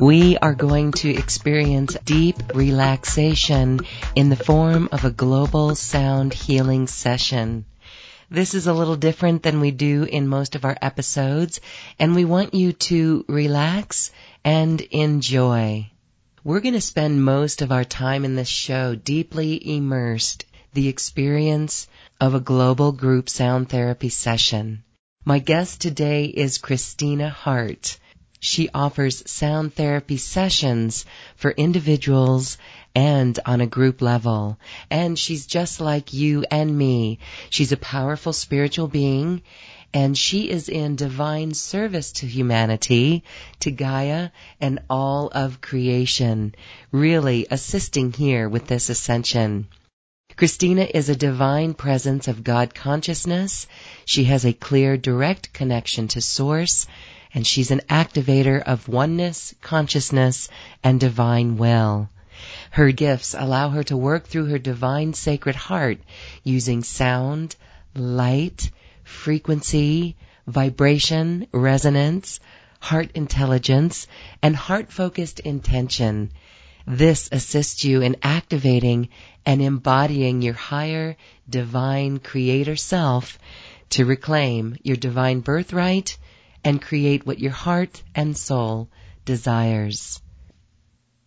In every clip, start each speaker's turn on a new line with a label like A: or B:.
A: We are going to experience deep relaxation in the form of a global sound healing session. This is a little different than we do in most of our episodes, and we want you to relax and enjoy. We're going to spend most of our time in this show deeply immersed the experience of a global group sound therapy session. My guest today is Christina Hart. She offers sound therapy sessions for individuals and on a group level. And she's just like you and me. She's a powerful spiritual being and she is in divine service to humanity, to Gaia and all of creation, really assisting here with this ascension. Christina is a divine presence of God consciousness. She has a clear, direct connection to source and she's an activator of oneness, consciousness, and divine will. Her gifts allow her to work through her divine sacred heart using sound, light, frequency, vibration, resonance, heart intelligence, and heart-focused intention. This assists you in activating and embodying your higher divine creator self to reclaim your divine birthright and create what your heart and soul desires.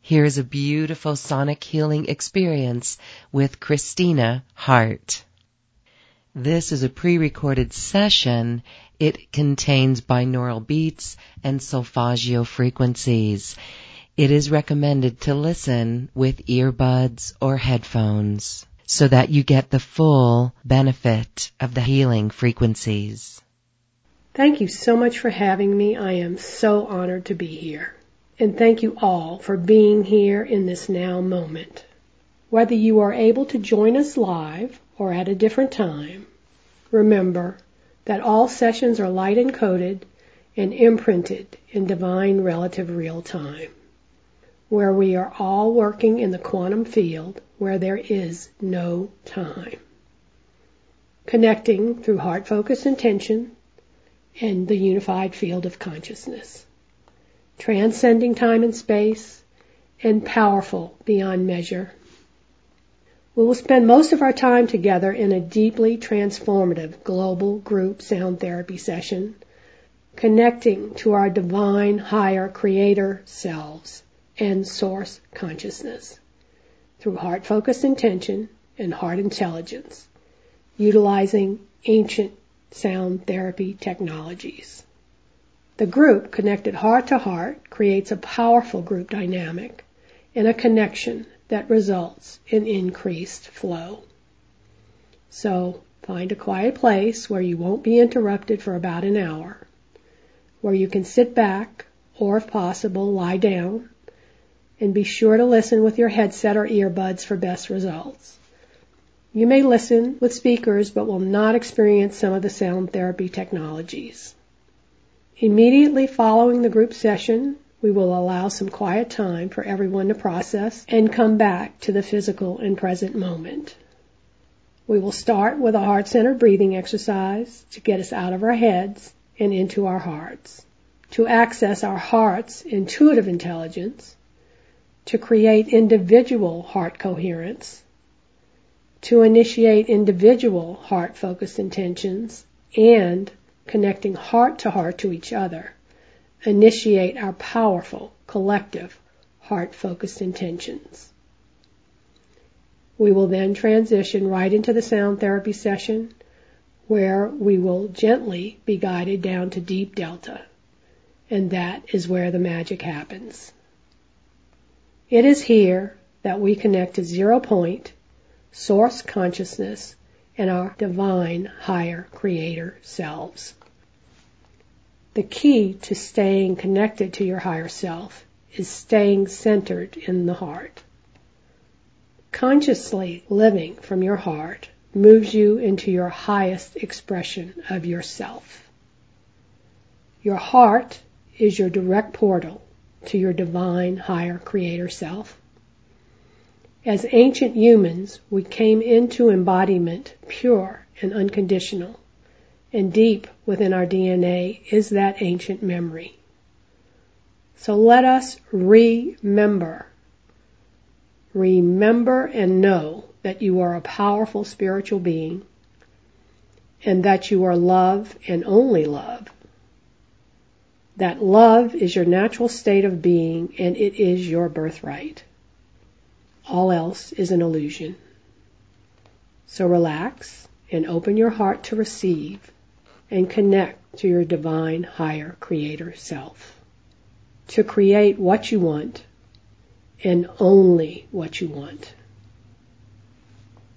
A: Here is a beautiful sonic healing experience with Christina Hart. This is a pre-recorded session. It contains binaural beats and solfeggio frequencies. It is recommended to listen with earbuds or headphones so that you get the full benefit of the healing frequencies.
B: Thank you so much for having me. I am so honored to be here. And thank you all for being here in this now moment. Whether you are able to join us live or at a different time, remember that all sessions are light encoded and imprinted in divine relative real time, where we are all working in the quantum field where there is no time. Connecting through heart focus intention and the unified field of consciousness, transcending time and space, and powerful beyond measure. We will spend most of our time together in a deeply transformative global group sound therapy session, connecting to our divine higher creator selves and source consciousness through heart focused intention and heart intelligence, utilizing ancient sound therapy technologies. The group connected heart to heart creates a powerful group dynamic and a connection that results in increased flow. So find a quiet place where you won't be interrupted for about an hour, where you can sit back or if possible lie down and be sure to listen with your headset or earbuds for best results. You may listen with speakers but will not experience some of the sound therapy technologies. Immediately following the group session, we will allow some quiet time for everyone to process and come back to the physical and present moment. We will start with a heart centered breathing exercise to get us out of our heads and into our hearts, to access our heart's intuitive intelligence, to create individual heart coherence, to initiate individual heart focused intentions and connecting heart to heart to each other, initiate our powerful collective heart focused intentions. We will then transition right into the sound therapy session where we will gently be guided down to deep delta. And that is where the magic happens. It is here that we connect to zero point source consciousness, and our divine higher creator selves. The key to staying connected to your higher self is staying centered in the heart. Consciously living from your heart moves you into your highest expression of yourself. Your heart is your direct portal to your divine higher creator self. As ancient humans, we came into embodiment pure and unconditional, and deep within our DNA is that ancient memory. So let us remember. Remember and know that you are a powerful spiritual being and that you are love and only love. That love is your natural state of being and it is your birthright. All else is an illusion. So relax and open your heart to receive and connect to your divine higher creator self. To create what you want and only what you want.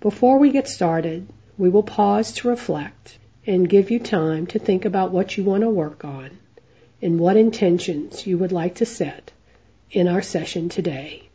B: Before we get started, we will pause to reflect and give you time to think about what you want to work on and what intentions you would like to set in our session today.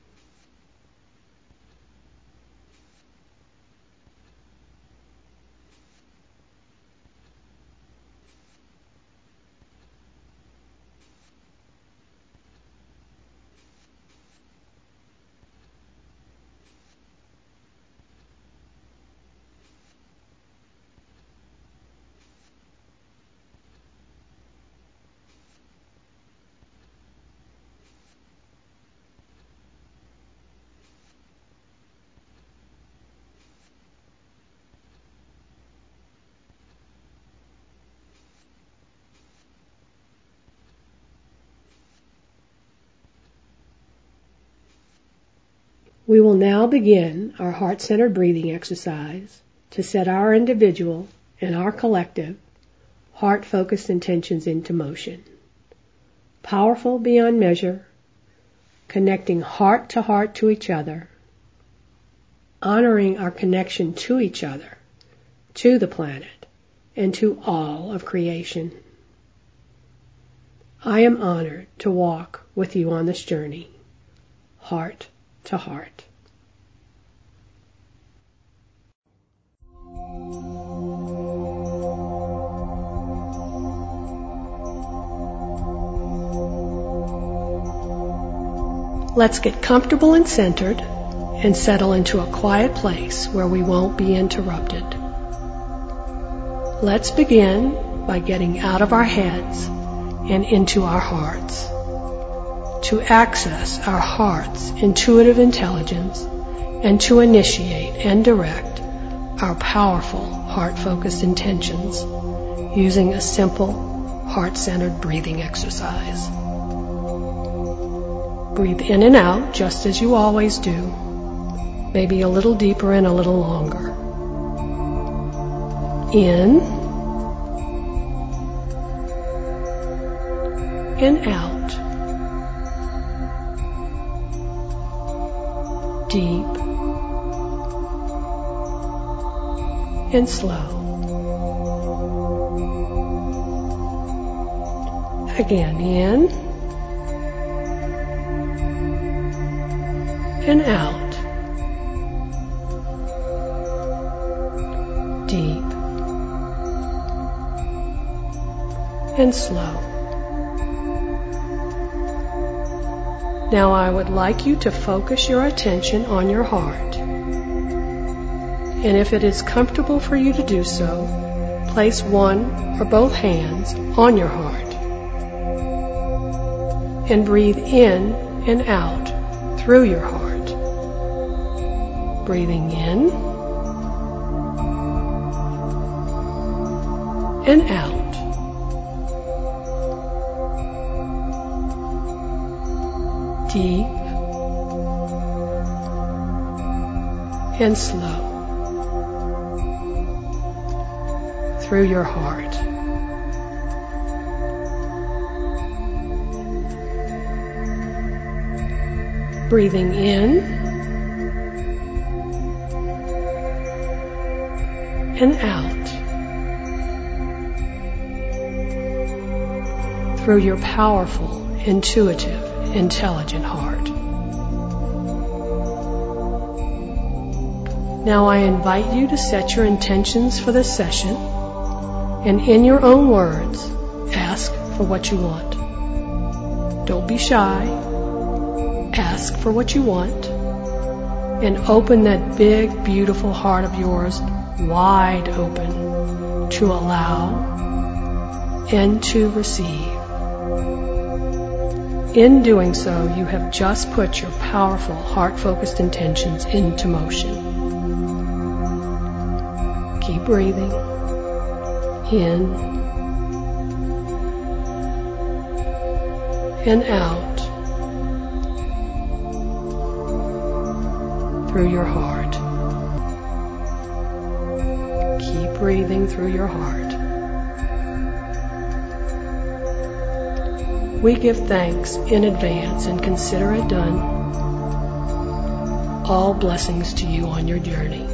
B: We will now begin our heart-centered breathing exercise to set our individual and our collective heart-focused intentions into motion. Powerful beyond measure, connecting heart to heart to each other, honoring our connection to each other, to the planet, and to all of creation. I am honored to walk with you on this journey, heart to heart. Let's get comfortable and centered and settle into a quiet place where we won't be interrupted. Let's begin by getting out of our heads and into our hearts to access our heart's intuitive intelligence and to initiate and direct our powerful heart-focused intentions using a simple heart-centered breathing exercise. Breathe in and out just as you always do, maybe a little deeper and a little longer. In and out. Deep and slow. Again, in and out. Deep and slow. Now I would like you to focus your attention on your heart. And if it is comfortable for you to do so, place one or both hands on your heart. And breathe in and out through your heart. Breathing in and out. Deep and slow through your heart. Breathing in and out through your powerful, intuitive, intelligent heart. Now I invite you to set your intentions for this session and in your own words, ask for what you want. Don't be shy. Ask for what you want and open that big, beautiful heart of yours wide open to allow and to receive. In doing so, you have just put your powerful, heart focused intentions into motion. Keep breathing in and out through your heart. Keep breathing through your heart. We give thanks in advance and consider it done. All blessings to you on your journey.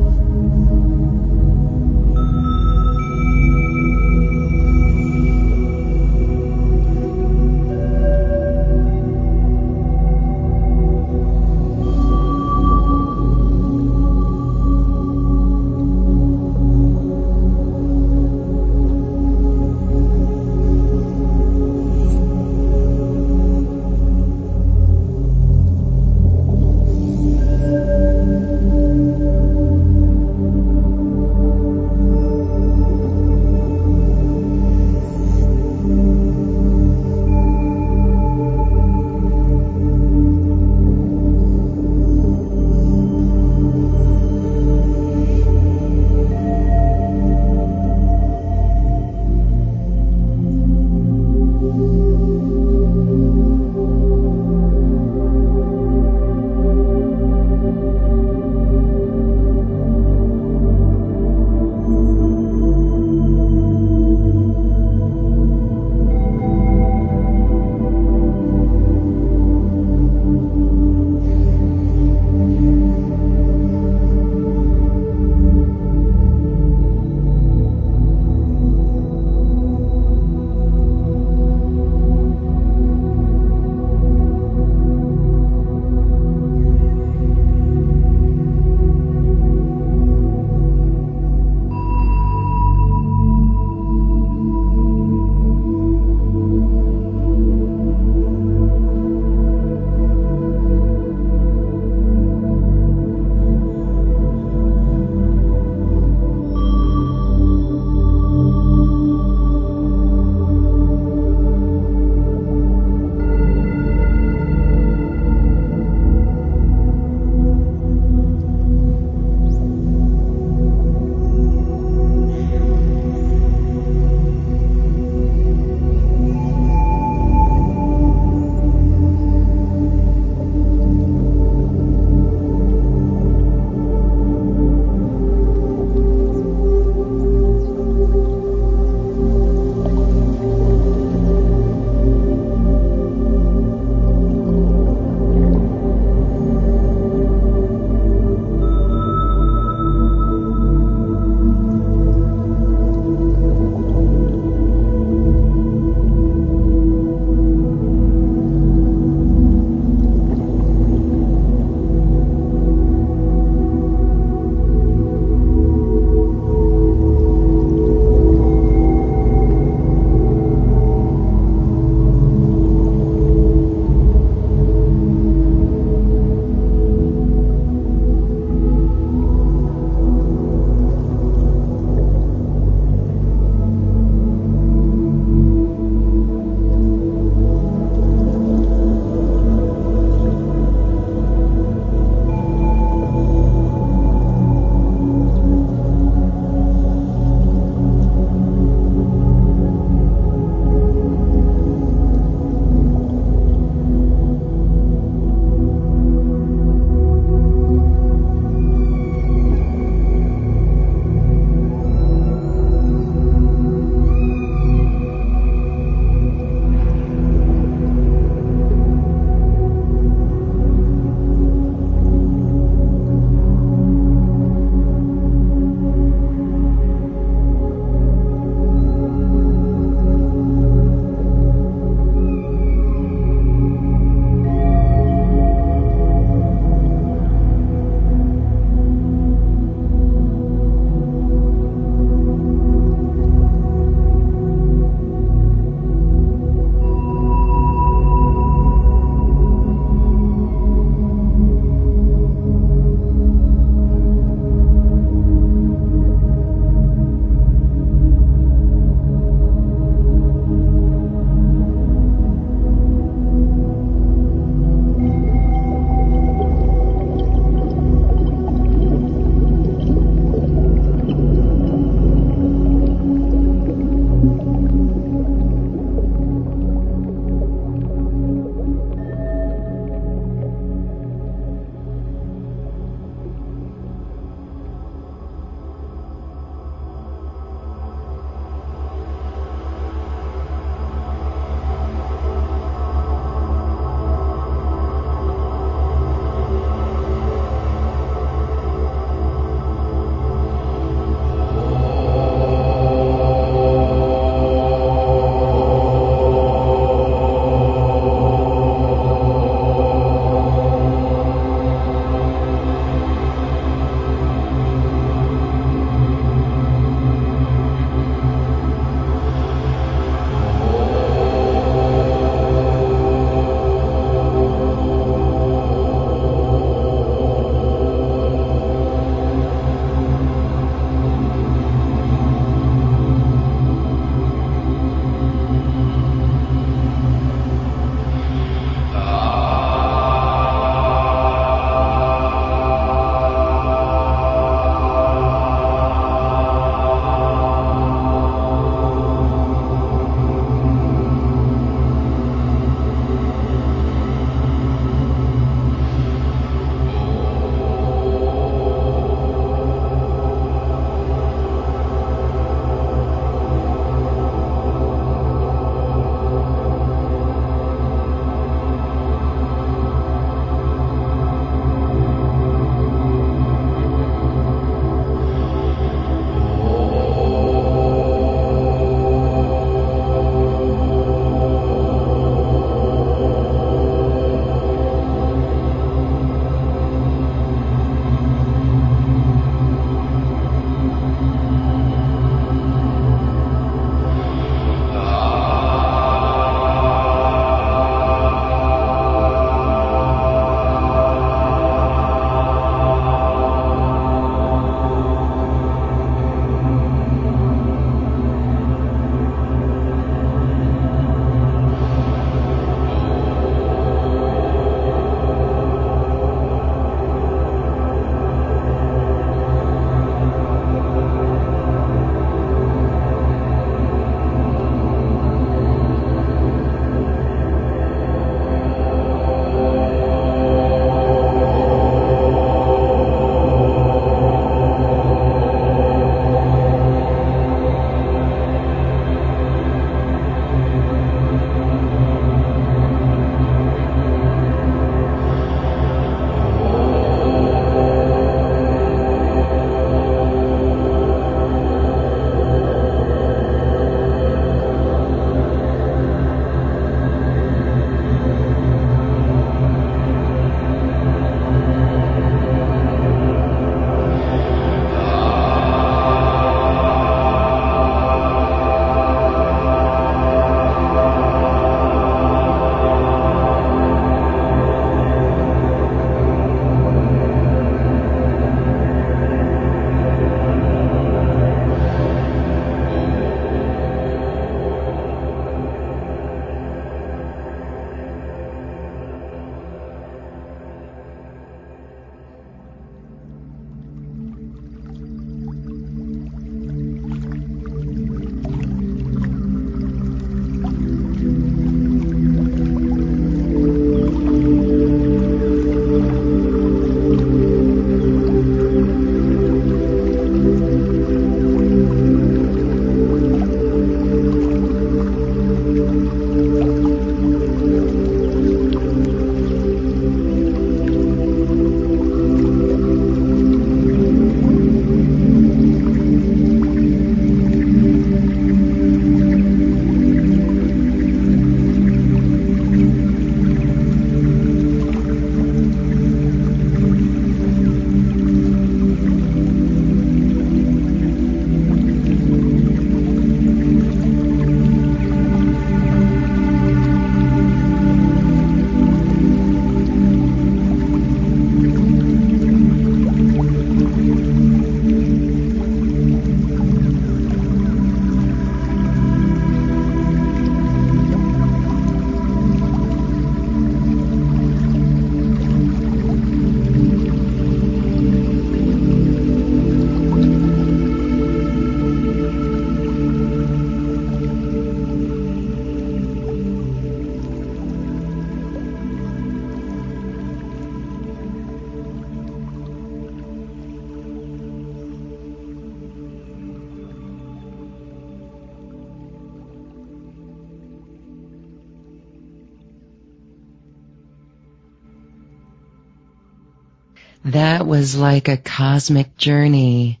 A: That was like a cosmic journey,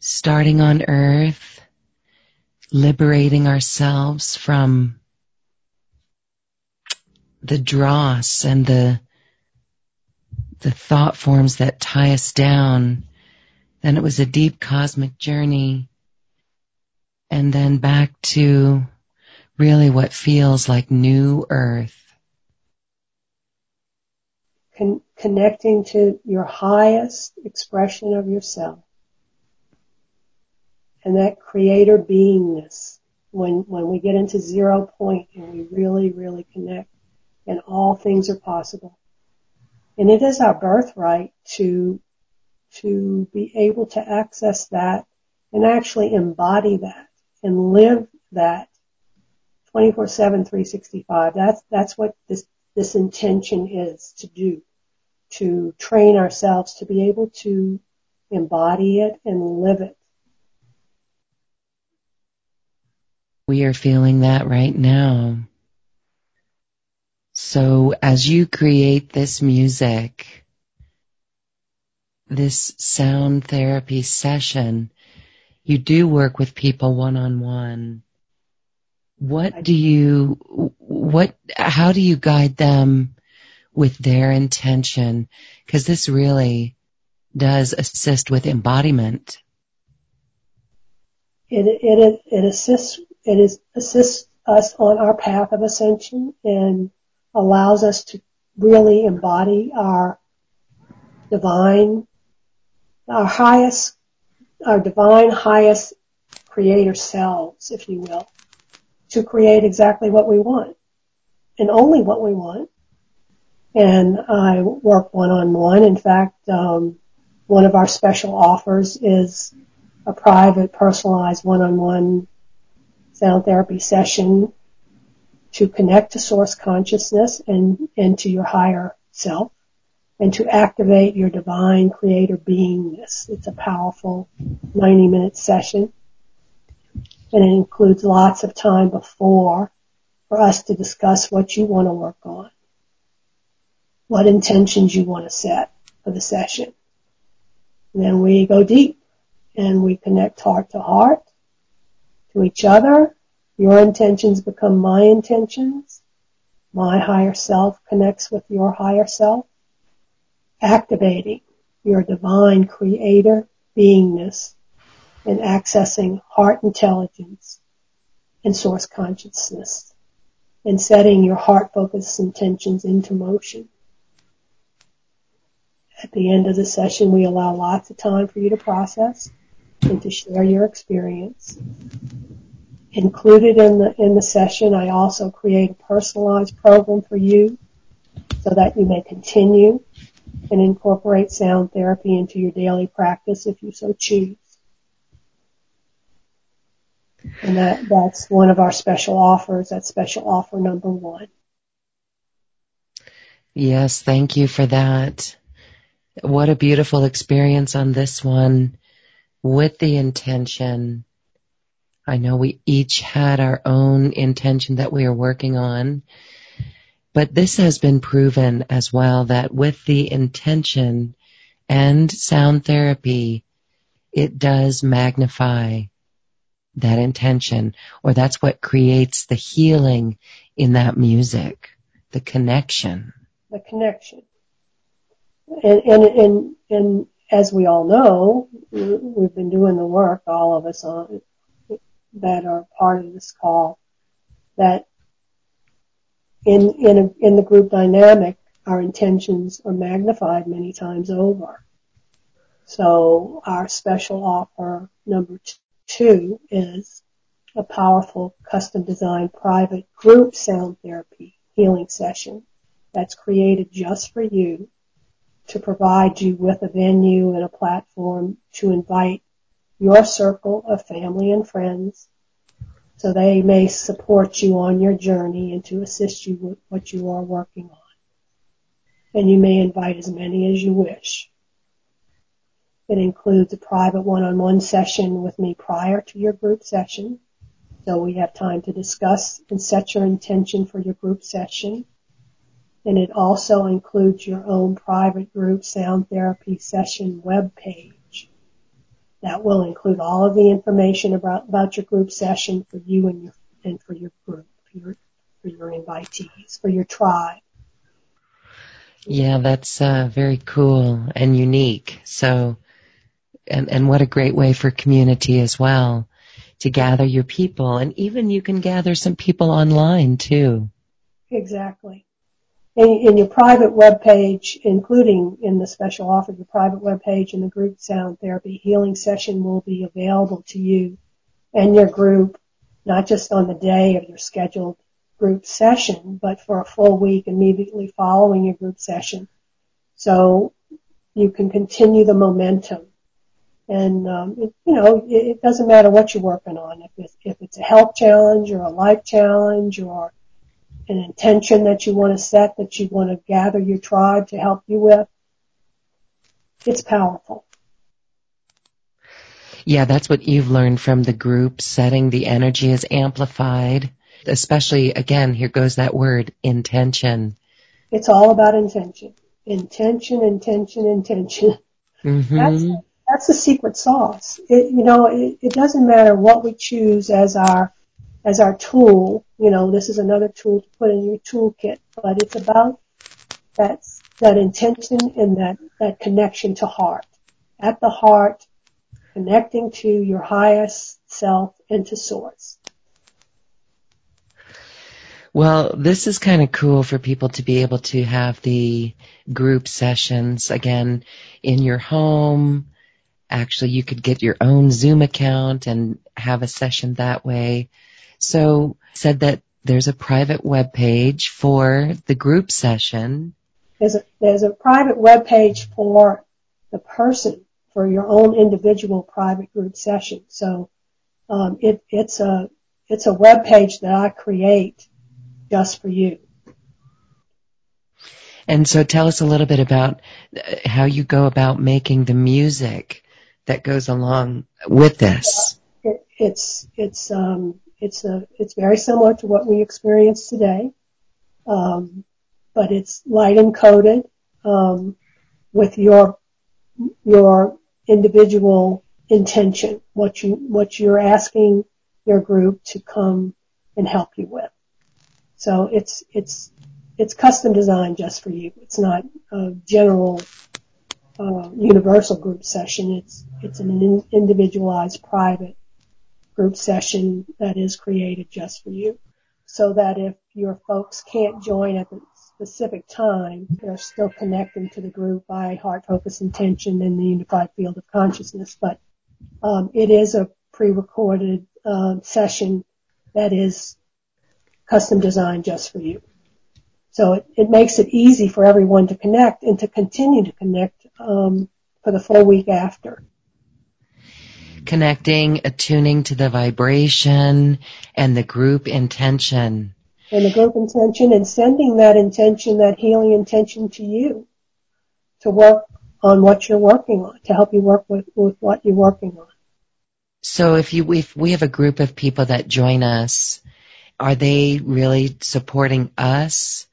A: starting on Earth, liberating ourselves from the dross and the the thought forms that tie us down. Then it was a deep cosmic journey. And then back to really what feels like new earth.
B: Con- connecting to your highest expression of yourself. And that creator beingness. When, when we get into zero point and we really, really connect and all things are possible. And it is our birthright to, to be able to access that and actually embody that and live that 24-7, 365. That's, that's what this, this intention is to do. To train ourselves to be able to embody it and live it.
A: We are feeling that right now. So as you create this music, this sound therapy session, you do work with people one on one. What do you, what, how do you guide them with their intention? Cause this really does assist with embodiment.
B: It, it, it assists, it is, assists us on our path of ascension and allows us to really embody our divine, our highest, our divine highest creator selves, if you will, to create exactly what we want and only what we want. And I work one on one. In fact, um, one of our special offers is a private, personalized one on one sound therapy session to connect to source consciousness and, and to your higher self and to activate your divine creator beingness. It's a powerful 90 minute session and it includes lots of time before for us to discuss what you want to work on, what intentions you want to set for the session. And then we go deep and we connect heart to heart to each other your intentions become my intentions. My higher self connects with your higher self, activating your divine creator beingness and accessing heart intelligence and source consciousness and setting your heart focused intentions into motion. At the end of the session, we allow lots of time for you to process and to share your experience. Included in the, in the session, I also create a personalized program for you so that you may continue and incorporate sound therapy into your daily practice if you so choose. And that, that's one of our special offers. That's special offer number one.
A: Yes, thank you for that. What a beautiful experience on this one with the intention I know we each had our own intention that we are working on, but this has been proven as well that with the intention and sound therapy, it does magnify that intention, or that's what creates the healing in that music, the connection.
B: The connection. And, and, and, and as we all know, we've been doing the work, all of us on, that are part of this call that in in a, in the group dynamic, our intentions are magnified many times over. So our special offer number two is a powerful custom designed private group sound therapy healing session that's created just for you to provide you with a venue and a platform to invite your circle of family and friends so they may support you on your journey and to assist you with what you are working on. And you may invite as many as you wish. It includes a private one-on-one session with me prior to your group session. So we have time to discuss and set your intention for your group session. and it also includes your own private group sound therapy session web page. That will include all of the information about, about your group session for you and your and for your group, for your, for your invitees, for your tribe.
A: Yeah, that's uh, very cool and unique. So, and and what a great way for community as well to gather your people, and even you can gather some people online too.
B: Exactly. In, in your private web page, including in the special offer, your private web page and the group sound therapy healing session will be available to you and your group, not just on the day of your scheduled group session, but for a full week immediately following your group session. So you can continue the momentum. And, um, it, you know, it, it, doesn't matter what you're working on. If it's, if it's a health challenge or a life challenge or an intention that you want to set that you want to gather your tribe to help you with, it's powerful.
A: Yeah, that's what you've learned from the group setting. The energy is amplified especially again, here goes that word, intention.
B: It's all about intention. Intention, intention, intention. Mm-hmm. That's, that's the secret sauce. It, you know, it, it doesn't matter what we choose as our, as our tool. You know, this is another tool to put in your toolkit, but it's about that, that intention and that, that connection to heart. At the heart, connecting to your highest self and to source.
A: Well, this is kind of cool for people to be able to have the group sessions again in your home. Actually, you could get your own Zoom account and have a session that way. So, said that there's a private web page for the group session.
B: There's a, there's a private web page for the person for your own individual private group session. So, um, it, it's a it's a web page that I create just for you.
A: And so tell us a little bit about uh, how you go about making the music that goes along with this.
B: It, it's, it's, um, it's a, it's very similar to what we experience today. Um, but it's light encoded, um, with your, your individual intention, what you, what you're asking your group to come and help you with. So it's it's it's custom designed just for you. It's not a general uh, universal group session. It's it's an in, individualized private group session that is created just for you, so that if your folks can't join at the specific time, they're still connecting to the group by heart focus intention and the unified field of consciousness. But um, it is a pre-recorded uh, session that is custom designed just for you. So it, it makes it easy for everyone to connect and to continue to connect um, for the full week after.
A: Connecting, attuning to the vibration and the group intention.
B: And the group intention and sending that intention, that healing intention to you to work on what you're working on, to help you work with, with what you're working on.
A: So if you, if we have a group of people that join us are they really supporting us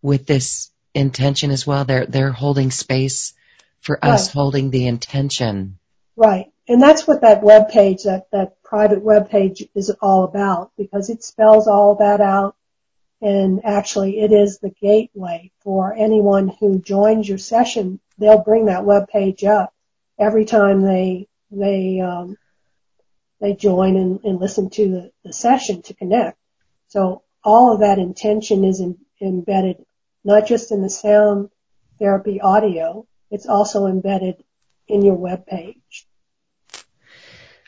A: with this intention as well? They're they're holding space for right. us holding the intention.
B: Right. And that's what that web page, that, that private web page is all about because it spells all that out and actually it is the gateway for anyone who joins your session. They'll bring that web page up every time they, they, um, they join and, and listen to the, the session to connect. So all of that intention is in, embedded not just in the sound therapy audio, it's also embedded in your web page.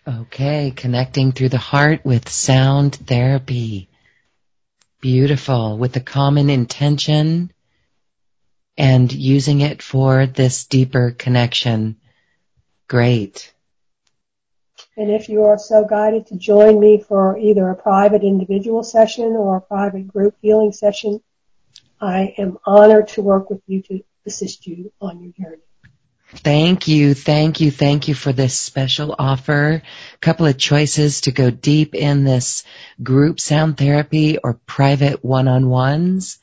A: Okay, connecting through the heart with sound therapy. Beautiful. With a common intention and using it for this deeper connection. Great.
B: And if you are so guided to join me for either a private individual session or a private group healing session, I am honored to work with you to assist you on your journey.
A: Thank you, thank you, thank you for this special offer. A couple of choices to go deep in this group sound therapy or private one-on-ones.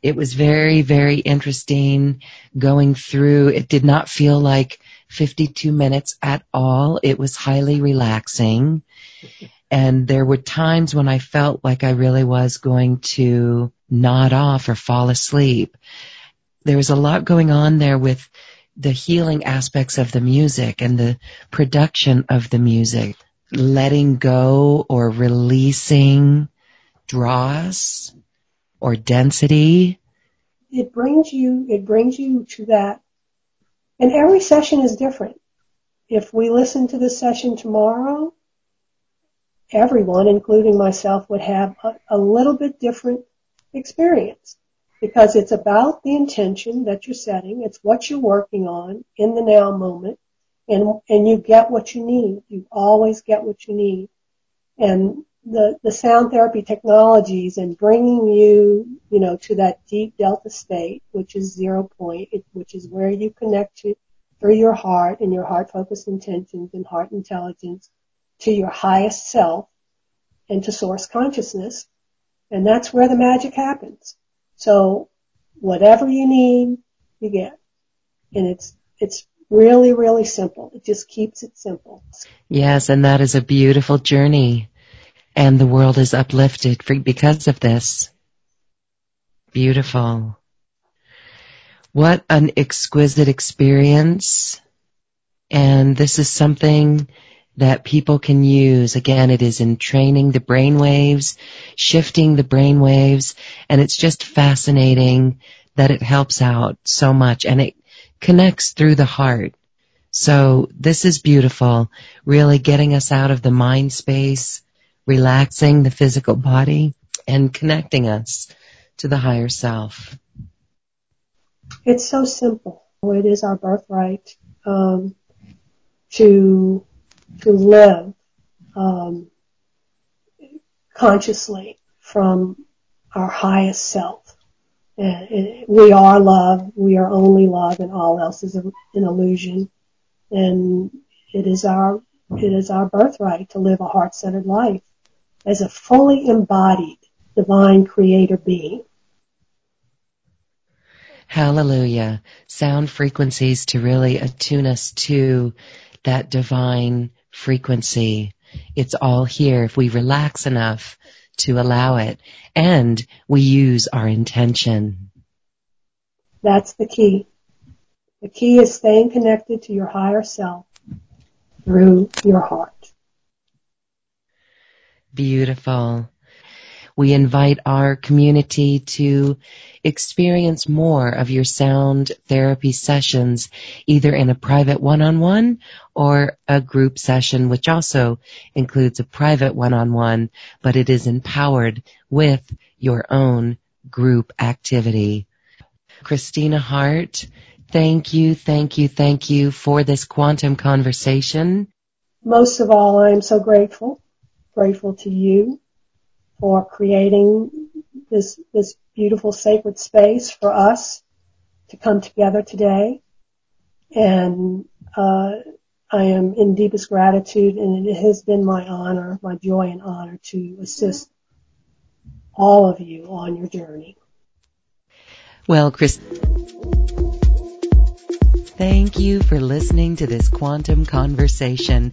A: It was very, very interesting going through. It did not feel like 52 minutes at all. It was highly relaxing. And there were times when I felt like I really was going to nod off or fall asleep. There was a lot going on there with the healing aspects of the music and the production of the music, letting go or releasing dross or density.
B: It brings you, it brings you to that. And every session is different. If we listen to this session tomorrow, everyone, including myself, would have a, a little bit different experience because it's about the intention that you're setting. It's what you're working on in the now moment and, and you get what you need. You always get what you need. And the, the sound therapy technologies and bringing you, you know, to that deep delta state, which is zero point, which is where you connect to, through your heart and your heart focused intentions and heart intelligence to your highest self and to source consciousness. And that's where the magic happens. So whatever you need, you get. And it's, it's really, really simple. It just keeps it simple.
A: Yes, and that is a beautiful journey. And the world is uplifted for, because of this. Beautiful. What an exquisite experience. And this is something that people can use. Again, it is in training the brain waves, shifting the brain waves, and it's just fascinating that it helps out so much and it connects through the heart. So this is beautiful, really getting us out of the mind space, relaxing the physical body, and connecting us to the higher self.
B: It's so simple. It is our birthright um, to to live um, consciously from our highest self. We are love. We are only love, and all else is an illusion. And it is our it is our birthright to live a heart-centered life as a fully embodied divine creator being.
A: Hallelujah. Sound frequencies to really attune us to that divine frequency. It's all here if we relax enough to allow it and we use our intention.
B: That's the key. The key is staying connected to your higher self through your heart.
A: Beautiful. We invite our community to experience more of your sound therapy sessions, either in a private one-on-one or a group session, which also includes a private one-on-one, but it is empowered with your own group activity. Christina Hart, thank you, thank you, thank you for this quantum conversation.
B: Most of all, I am so grateful, grateful to you for creating this, this beautiful sacred space for us to come together today. And, uh, I am in deepest gratitude and it has been my honor, my joy and honor to assist all of you on your journey.
A: Well, Chris, thank you for listening to this quantum conversation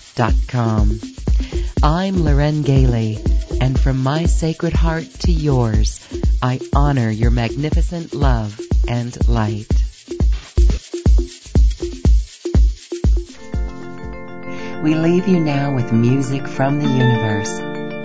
A: acoustichealth.com. I'm Loren Gailey and from my sacred heart to yours, I honor your magnificent love and light. We leave you now with music from the universe.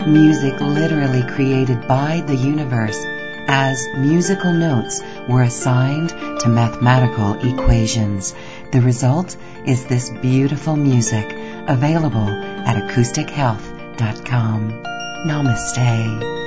A: Music literally created by the universe as musical notes were assigned to mathematical equations. The result is this beautiful music available at acoustichealth.com. Namaste.